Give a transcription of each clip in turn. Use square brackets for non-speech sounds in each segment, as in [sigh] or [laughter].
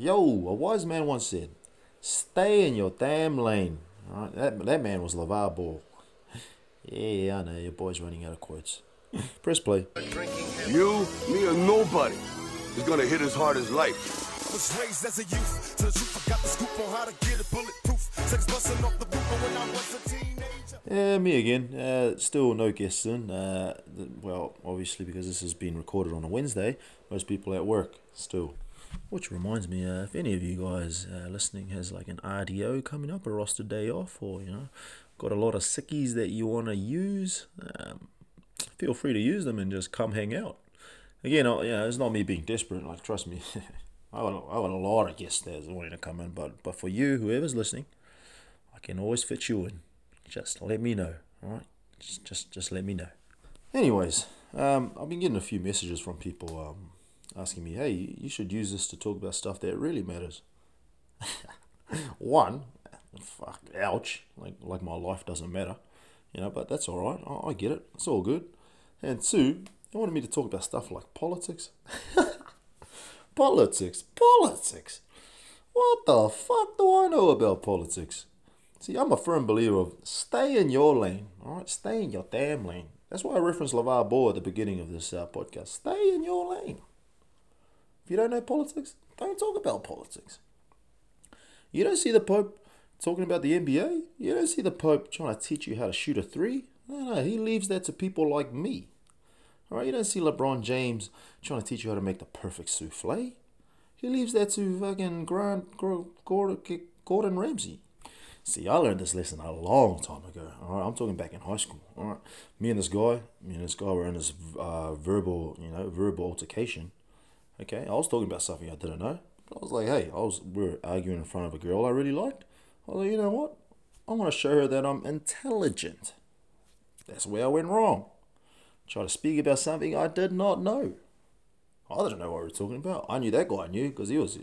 Yo, a wise man once said, stay in your damn lane. All right, that, that man was LeVar Ball. [laughs] Yeah, I know, your boy's running out of quotes. [laughs] Press play. You, me, or nobody is gonna hit as hard as life. Was raised as a youth to the truth. I got the scoop on how to get it bulletproof. Sex busting off the roof when I was a teenager. Yeah, me again. Uh, still no guests in. Uh, well, obviously because this has been recorded on a Wednesday, most people at work still. Which reminds me, uh, if any of you guys uh, listening has like an RDO coming up, a roster day off, or you know, got a lot of sickies that you want to use, um, feel free to use them and just come hang out. Again, I- you know, it's not me being desperate. Like, trust me, [laughs] I want I got a lot of guests there that wanting to come in. But but for you, whoever's listening, I can always fit you in. Just let me know, all right? Just just just let me know. Anyways, um, I've been getting a few messages from people um, asking me, "Hey, you should use this to talk about stuff that really matters." [laughs] One, fuck, ouch, like like my life doesn't matter, you know. But that's all right. I, I get it. It's all good. And two, they wanted me to talk about stuff like politics. [laughs] politics, politics. What the fuck do I know about politics? See, I'm a firm believer of stay in your lane, all right? Stay in your damn lane. That's why I referenced LeVar Ball at the beginning of this uh, podcast. Stay in your lane. You don't know politics, don't talk about politics. You don't see the Pope talking about the NBA. You don't see the Pope trying to teach you how to shoot a three. No, no, he leaves that to people like me. All right, you don't see LeBron James trying to teach you how to make the perfect souffle. He leaves that to fucking Grant Gordon, Gordon Ramsay. See, I learned this lesson a long time ago. All right, I'm talking back in high school. All right, me and this guy, me and this guy were in this uh, verbal, you know, verbal altercation. Okay, I was talking about something I didn't know. I was like, hey, I was we were arguing in front of a girl I really liked. I was like, you know what? I want to show her that I'm intelligent. That's where I went wrong. Try to speak about something I did not know. I didn't know what we were talking about. I knew that guy knew because he was,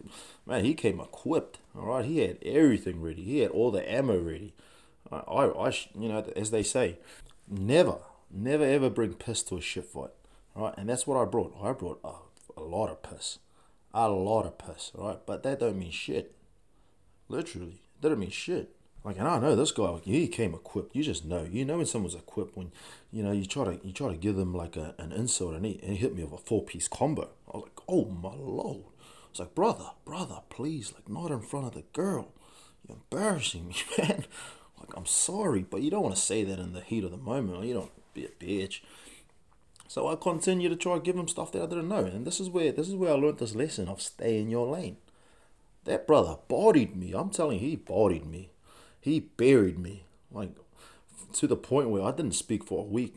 man, he came equipped. All right, he had everything ready. He had all the ammo ready. I, I, I you know, as they say, never, never ever bring piss to a shit fight. All right, and that's what I brought. I brought a, a lot of piss, a lot of piss. Right, but that don't mean shit. Literally, That don't mean shit. Like, and I know this guy. He came equipped. You just know. You know when someone's equipped when, you know, you try to you try to give them like a, an insult, and he, and he hit me with a four piece combo. I was like, oh my lord. I was like, brother, brother, please, like not in front of the girl. You're embarrassing me, [laughs] man. Like, I'm sorry, but you don't want to say that in the heat of the moment. You don't be a bitch. So I continue to try to give him stuff that I didn't know, and this is where this is where I learned this lesson of stay in your lane. That brother bodied me. I'm telling you, he bodied me. He buried me, like to the point where I didn't speak for a week.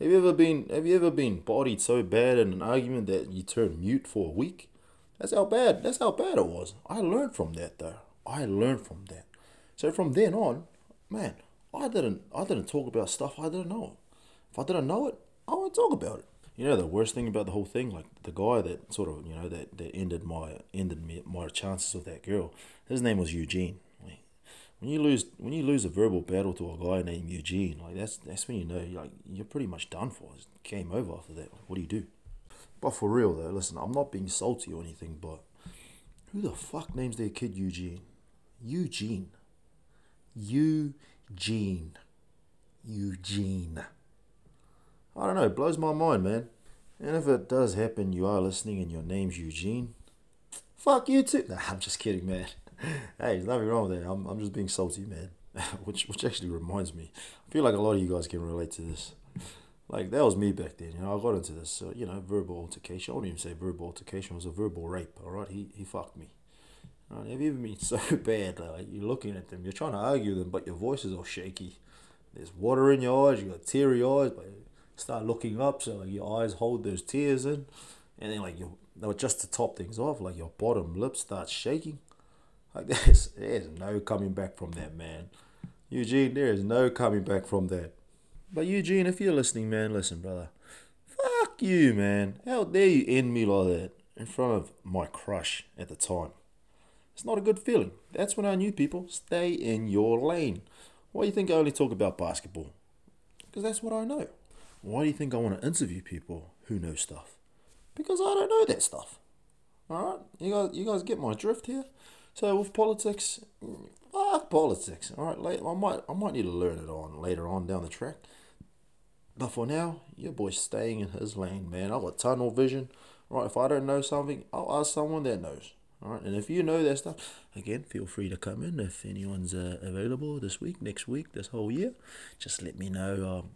Have you ever been Have you ever been bodied so bad in an argument that you turn mute for a week? That's how bad. That's how bad it was. I learned from that though. I learned from that. So from then on, man, I didn't. I didn't talk about stuff I didn't know. If I didn't know it, I wouldn't talk about it. You know the worst thing about the whole thing, like the guy that sort of you know that, that ended my ended me my chances with that girl. His name was Eugene. When you lose when you lose a verbal battle to a guy named Eugene, like that's that's when you know you're like you're pretty much done for. It's game over after that. Like, what do you do? But for real though, listen, I'm not being salty or anything, but who the fuck names their kid Eugene? Eugene. Eugene. Eugene. I don't know, it blows my mind, man. And if it does happen, you are listening and your name's Eugene, fuck you too. Nah, I'm just kidding, man. [laughs] Hey, there's nothing wrong with that. I'm, I'm just being salty, man. [laughs] which which actually reminds me, I feel like a lot of you guys can relate to this. Like that was me back then, you know. I got into this, uh, you know, verbal altercation. I wouldn't even say verbal altercation. It was a verbal rape. All right, he he fucked me. Right, have you ever been [laughs] so bad? Like you're looking at them, you're trying to argue with them, but your voice is all shaky. There's water in your eyes. You got teary eyes, but start looking up, so like your eyes hold those tears in, and then like you, no, just to top things off, like your bottom lip starts shaking. Like [laughs] there's there's no coming back from that, man. Eugene, there is no coming back from that. But Eugene, if you're listening, man, listen, brother. Fuck you, man. How dare you end me like that in front of my crush at the time? It's not a good feeling. That's when I knew people stay in your lane. Why do you think I only talk about basketball? Because that's what I know. Why do you think I want to interview people who know stuff? Because I don't know that stuff. All right, you guys, you guys get my drift here. So with politics, mm, fuck politics. All right, later, I might, I might need to learn it on later on down the track. But for now, your boy's staying in his lane, man. I got tunnel vision. Right, if I don't know something, I'll ask someone that knows. All right, and if you know that stuff, again, feel free to come in if anyone's uh, available this week, next week, this whole year. Just let me know. Um,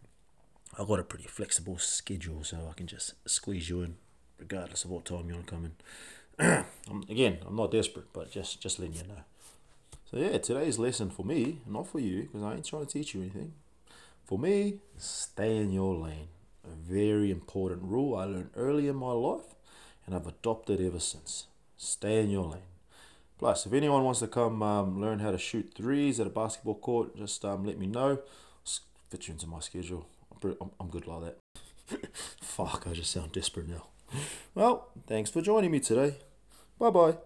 I've got a pretty flexible schedule, so I can just squeeze you in, regardless of what time you want to come in. I'm, again, I'm not desperate, but just just letting you know. So yeah, today's lesson for me, not for you, because I ain't trying to teach you anything. For me, stay in your lane. A very important rule I learned early in my life, and I've adopted ever since. Stay in your lane. Plus, if anyone wants to come um, learn how to shoot threes at a basketball court, just um, let me know. Fit you into my schedule. I'm, I'm, good like that. [laughs] Fuck, I just sound desperate now. Well, thanks for joining me today. Bye bye.